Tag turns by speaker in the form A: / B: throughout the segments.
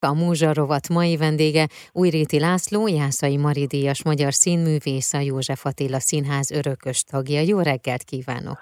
A: A Múzsa mai vendége Újréti László, Jászai Maridíjas magyar színművész, a József Attila Színház örökös tagja. Jó reggelt kívánok!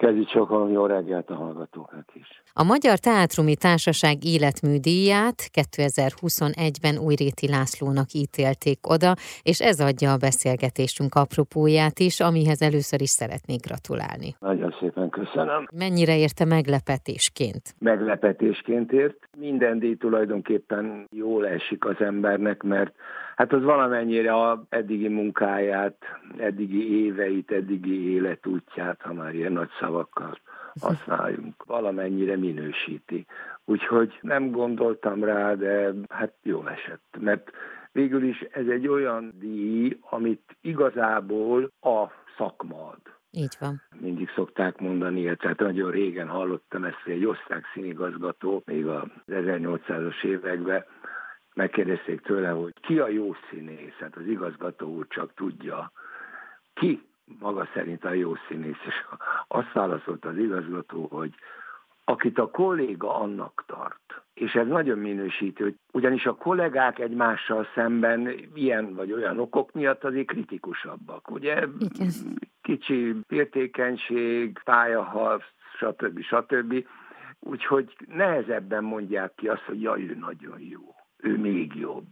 B: Kezdjük sokan, jó reggelt a hallgatóknak is.
A: A Magyar Teátrumi Társaság életműdíját 2021-ben Újréti Lászlónak ítélték oda, és ez adja a beszélgetésünk apropóját is, amihez először is szeretnék gratulálni.
B: Nagyon szépen köszönöm.
A: Mennyire érte meglepetésként?
B: Meglepetésként ért. Minden díj tulajdonképpen jól esik az embernek, mert hát az valamennyire a eddigi munkáját, eddigi éveit, eddigi életútját, ha már ilyen nagy szavakkal használjunk, valamennyire minősíti. Úgyhogy nem gondoltam rá, de hát jól esett, mert végül is ez egy olyan díj, amit igazából a szakma ad.
A: Így van.
B: Mindig szokták mondani, tehát nagyon régen hallottam ezt, hogy egy osztrák színigazgató, még az 1800-as években, megkérdezték tőle, hogy ki a jó színész, hát az igazgató úr csak tudja, ki maga szerint a jó színész, és azt válaszolt az igazgató, hogy akit a kolléga annak tart. És ez nagyon minősítő, ugyanis a kollégák egymással szemben ilyen vagy olyan okok miatt azért kritikusabbak. Ugye
A: Igen.
B: kicsi értékenység, pályahal, stb. stb. Úgyhogy nehezebben mondják ki azt, hogy jaj, ő nagyon jó, ő még jobb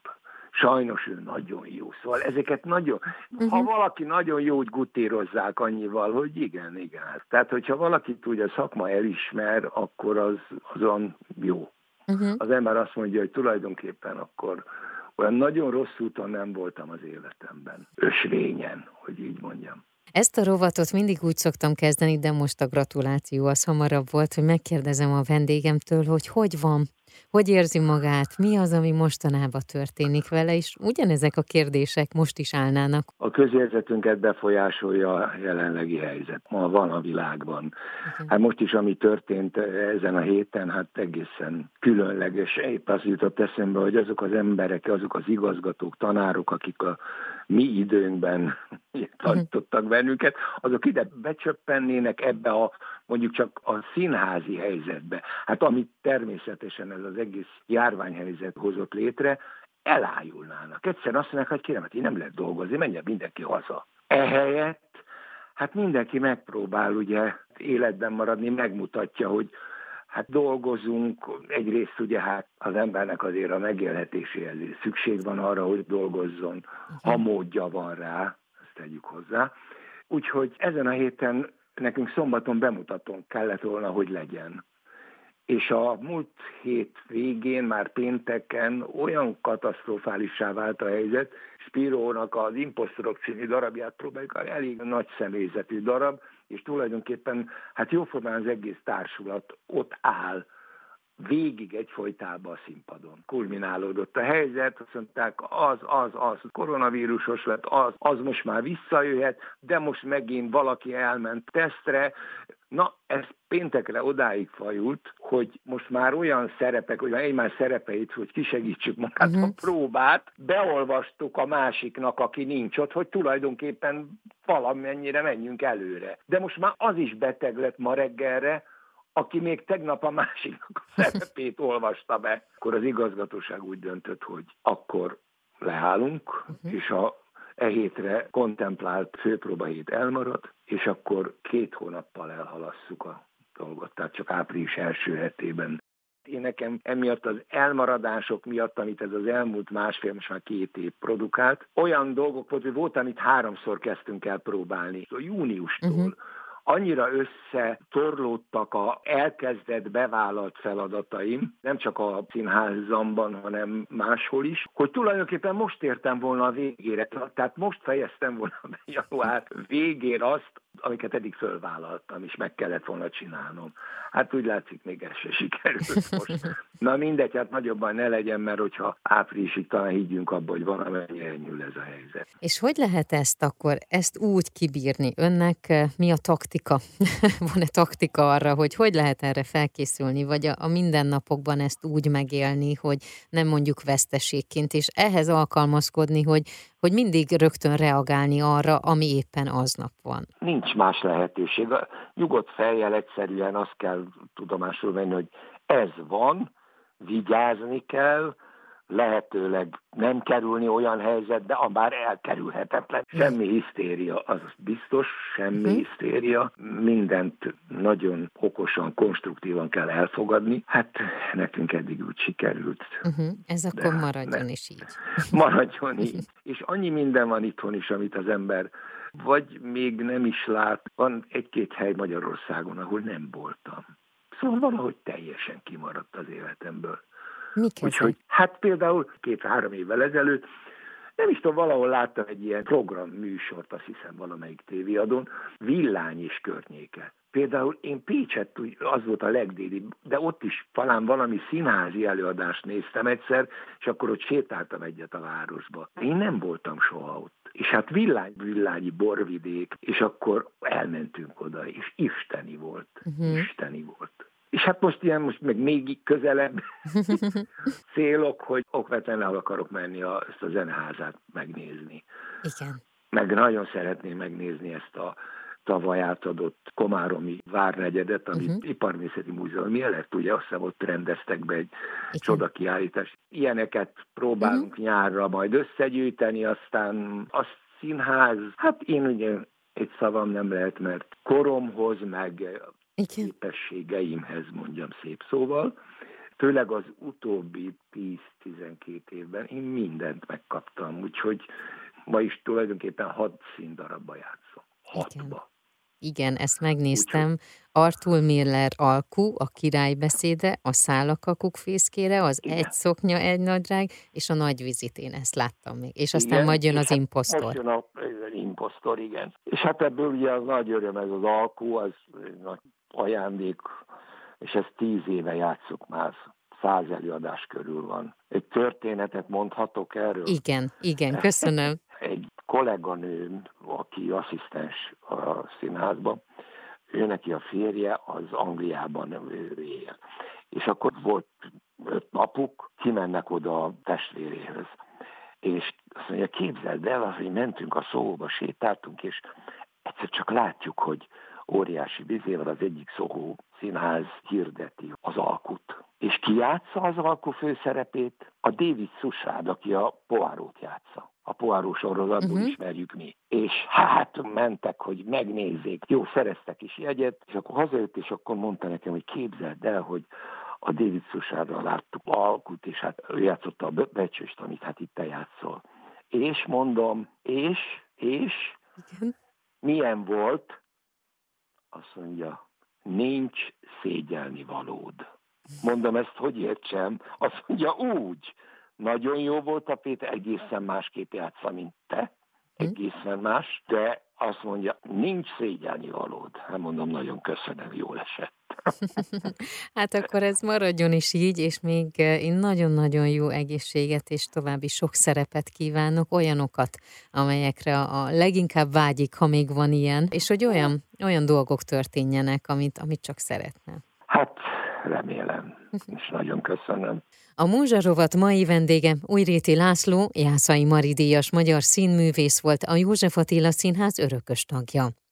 B: sajnos ő nagyon jó. Szóval ezeket nagyon, uh-huh. ha valaki nagyon jó, úgy gutírozzák annyival, hogy igen, igen. Tehát, hogyha valakit úgy a szakma elismer, akkor az azon jó. Uh-huh. Az ember azt mondja, hogy tulajdonképpen akkor olyan nagyon rossz úton nem voltam az életemben. Ösvényen, hogy így mondjam.
A: Ezt a rovatot mindig úgy szoktam kezdeni, de most a gratuláció az hamarabb volt, hogy megkérdezem a vendégemtől, hogy hogy van, hogy érzi magát, mi az, ami mostanában történik vele, és ugyanezek a kérdések most is állnának.
B: A közérzetünket befolyásolja a jelenlegi helyzet. Ma van a világban. Okay. Hát most is, ami történt ezen a héten, hát egészen különleges. Épp az jutott eszembe, hogy azok az emberek, azok az igazgatók, tanárok, akik a mi időnkben tartottak bennünket, azok ide becsöppennének ebbe a mondjuk csak a színházi helyzetbe. Hát amit természetesen ez az egész járványhelyzet hozott létre, elájulnának. Egyszerűen azt mondják, hogy kérem, hát én nem lehet dolgozni, menjen mindenki haza. Ehelyett, hát mindenki megpróbál ugye életben maradni, megmutatja, hogy hát dolgozunk, egyrészt ugye hát az embernek azért a megélhetéséhez szükség van arra, hogy dolgozzon, ha módja van rá, ezt tegyük hozzá. Úgyhogy ezen a héten nekünk szombaton bemutatón kellett volna, hogy legyen. És a múlt hét végén, már pénteken olyan katasztrofálissá vált a helyzet, Spirónak az Impostorok című darabját próbáljuk, elég nagy személyzetű darab, és tulajdonképpen hát jóformán az egész társulat ott áll végig egyfolytában a színpadon. Kulminálódott a helyzet, azt mondták, az, az, az koronavírusos lett, az, az most már visszajöhet, de most megint valaki elment tesztre. Na, ez péntekre odáig fajult, hogy most már olyan szerepek, olyan egymás szerepeit, hogy kisegítsük magát uh-huh. a próbát, beolvastuk a másiknak, aki nincs ott, hogy tulajdonképpen valamennyire menjünk előre. De most már az is beteg lett ma reggelre, aki még tegnap a másiknak a szerepét olvasta be, akkor az igazgatóság úgy döntött, hogy akkor leállunk, uh-huh. és a e hétre kontemplált főpróba hét elmarad, és akkor két hónappal elhalasszuk a dolgot, tehát csak április első hetében. Én nekem emiatt az elmaradások miatt, amit ez az elmúlt másfél, most már két év produkált, olyan dolgok volt, hogy volt, amit háromszor kezdtünk el próbálni. Júniustól uh-huh annyira összetorlódtak a elkezdett bevállalt feladataim, nem csak a színházamban, hanem máshol is, hogy tulajdonképpen most értem volna a végére. Tehát most fejeztem volna be január végén azt, amiket eddig fölvállaltam, és meg kellett volna csinálnom. Hát úgy látszik, még ez se sikerült most. Na mindegy, hát nagyobban ne legyen, mert hogyha áprilisig talán higgyünk abba, hogy van, amennyi elnyúl ez a helyzet.
A: És hogy lehet ezt akkor, ezt úgy kibírni? Önnek mi a taktika? Van-e taktika arra, hogy hogy lehet erre felkészülni, vagy a, a mindennapokban ezt úgy megélni, hogy nem mondjuk veszteségként, és ehhez alkalmazkodni, hogy, hogy mindig rögtön reagálni arra, ami éppen aznap van?
B: Nincs más lehetőség. A nyugodt fejjel egyszerűen azt kell tudomásul venni, hogy ez van, vigyázni kell, lehetőleg nem kerülni olyan helyzetbe, bár elkerülhetetlen. Semmi hisztéria, az biztos, semmi uh-huh. hisztéria. Mindent nagyon okosan, konstruktívan kell elfogadni. Hát nekünk eddig úgy sikerült.
A: Uh-huh. Ez akkor De maradjon ne. is így.
B: Maradjon így. És annyi minden van itthon is, amit az ember vagy még nem is lát. Van egy-két hely Magyarországon, ahol nem voltam. Szóval valahogy teljesen kimaradt az életemből.
A: Mi
B: Úgyhogy, hát például két-három évvel ezelőtt nem is tudom, valahol láttam egy ilyen program műsort, azt hiszem valamelyik tévéadón, villány és környéke. Például én Pécset, az volt a legdéli, de ott is talán valami színházi előadást néztem egyszer, és akkor ott sétáltam egyet a városba. Én nem voltam soha ott. És hát villány, villányi borvidék, és akkor elmentünk oda, és isteni volt. Uh-huh. Isteni volt. Hát most ilyen, most meg még közelebb célok, hogy okvetlenül el akarok menni a, ezt a zeneházát megnézni.
A: Igen.
B: Meg nagyon szeretném megnézni ezt a tavaly átadott Komáromi várnegyedet, amit uh-huh. Iparművészeti Múzeum lett, ugye azt hiszem ott rendeztek be egy Igen. csodakiállítást. Ilyeneket próbálunk uh-huh. nyárra majd összegyűjteni, aztán a színház, hát én ugye egy szavam nem lehet, mert koromhoz, meg igen. képességeimhez, mondjam szép szóval. Főleg az utóbbi 10-12 évben én mindent megkaptam, úgyhogy ma is tulajdonképpen hat színdarabba játszom. Hatba. Igen.
A: Igen, ezt megnéztem. Úgyhogy... Artul Miller alkú, a királybeszéde, a szálakakuk fészkére, az Igen. egy szoknya, egy nadrág, és a nagy vizit, én ezt láttam még. És aztán igen, majd jön az hát imposztor.
B: Jön a, imposztor, igen. És hát ebből ugye az nagy öröm, ez az alkú, az nagy ajándék, és ezt tíz éve játszok már száz előadás körül van. Egy történetet mondhatok erről?
A: Igen, igen, köszönöm.
B: Egy kolléganőm, aki asszisztens a színházban, ő neki a férje az Angliában él. És akkor volt öt napuk, kimennek oda a testvéréhez. És azt mondja, képzeld el, hogy mentünk a szóba, sétáltunk, és egyszer csak látjuk, hogy óriási vizével az egyik Szokó színház hirdeti az alkut. És ki játsza az alkú főszerepét? A David Susád, aki a Poárót játsza. A Poáró sorozatból uh-huh. ismerjük mi. És hát mentek, hogy megnézzék. Jó, szereztek is jegyet, és akkor hazajött, és akkor mondta nekem, hogy képzeld el, hogy a David Susárral láttuk alkut, és hát ő játszotta a becsőst, amit hát itt te játszol. És mondom, és, és, Igen. milyen volt? Azt mondja, nincs szégyelni valód. Mondom, ezt hogy értsem? Azt mondja, úgy. Nagyon jó volt a Péter, egészen másképp játsza, mint te. Hm? Egészen más, de azt mondja, nincs szégyelni valód. Hát mondom, nagyon köszönöm, jól esett.
A: hát akkor ez maradjon is így, és még eh, én nagyon-nagyon jó egészséget és további sok szerepet kívánok, olyanokat, amelyekre a leginkább vágyik, ha még van ilyen, és hogy olyan, olyan dolgok történjenek, amit, amit csak szeretne.
B: Hát remélem, és nagyon köszönöm.
A: A Múzsarovat mai vendége Újréti László, Jászai Mari díjas magyar színművész volt, a József Attila Színház örökös tagja.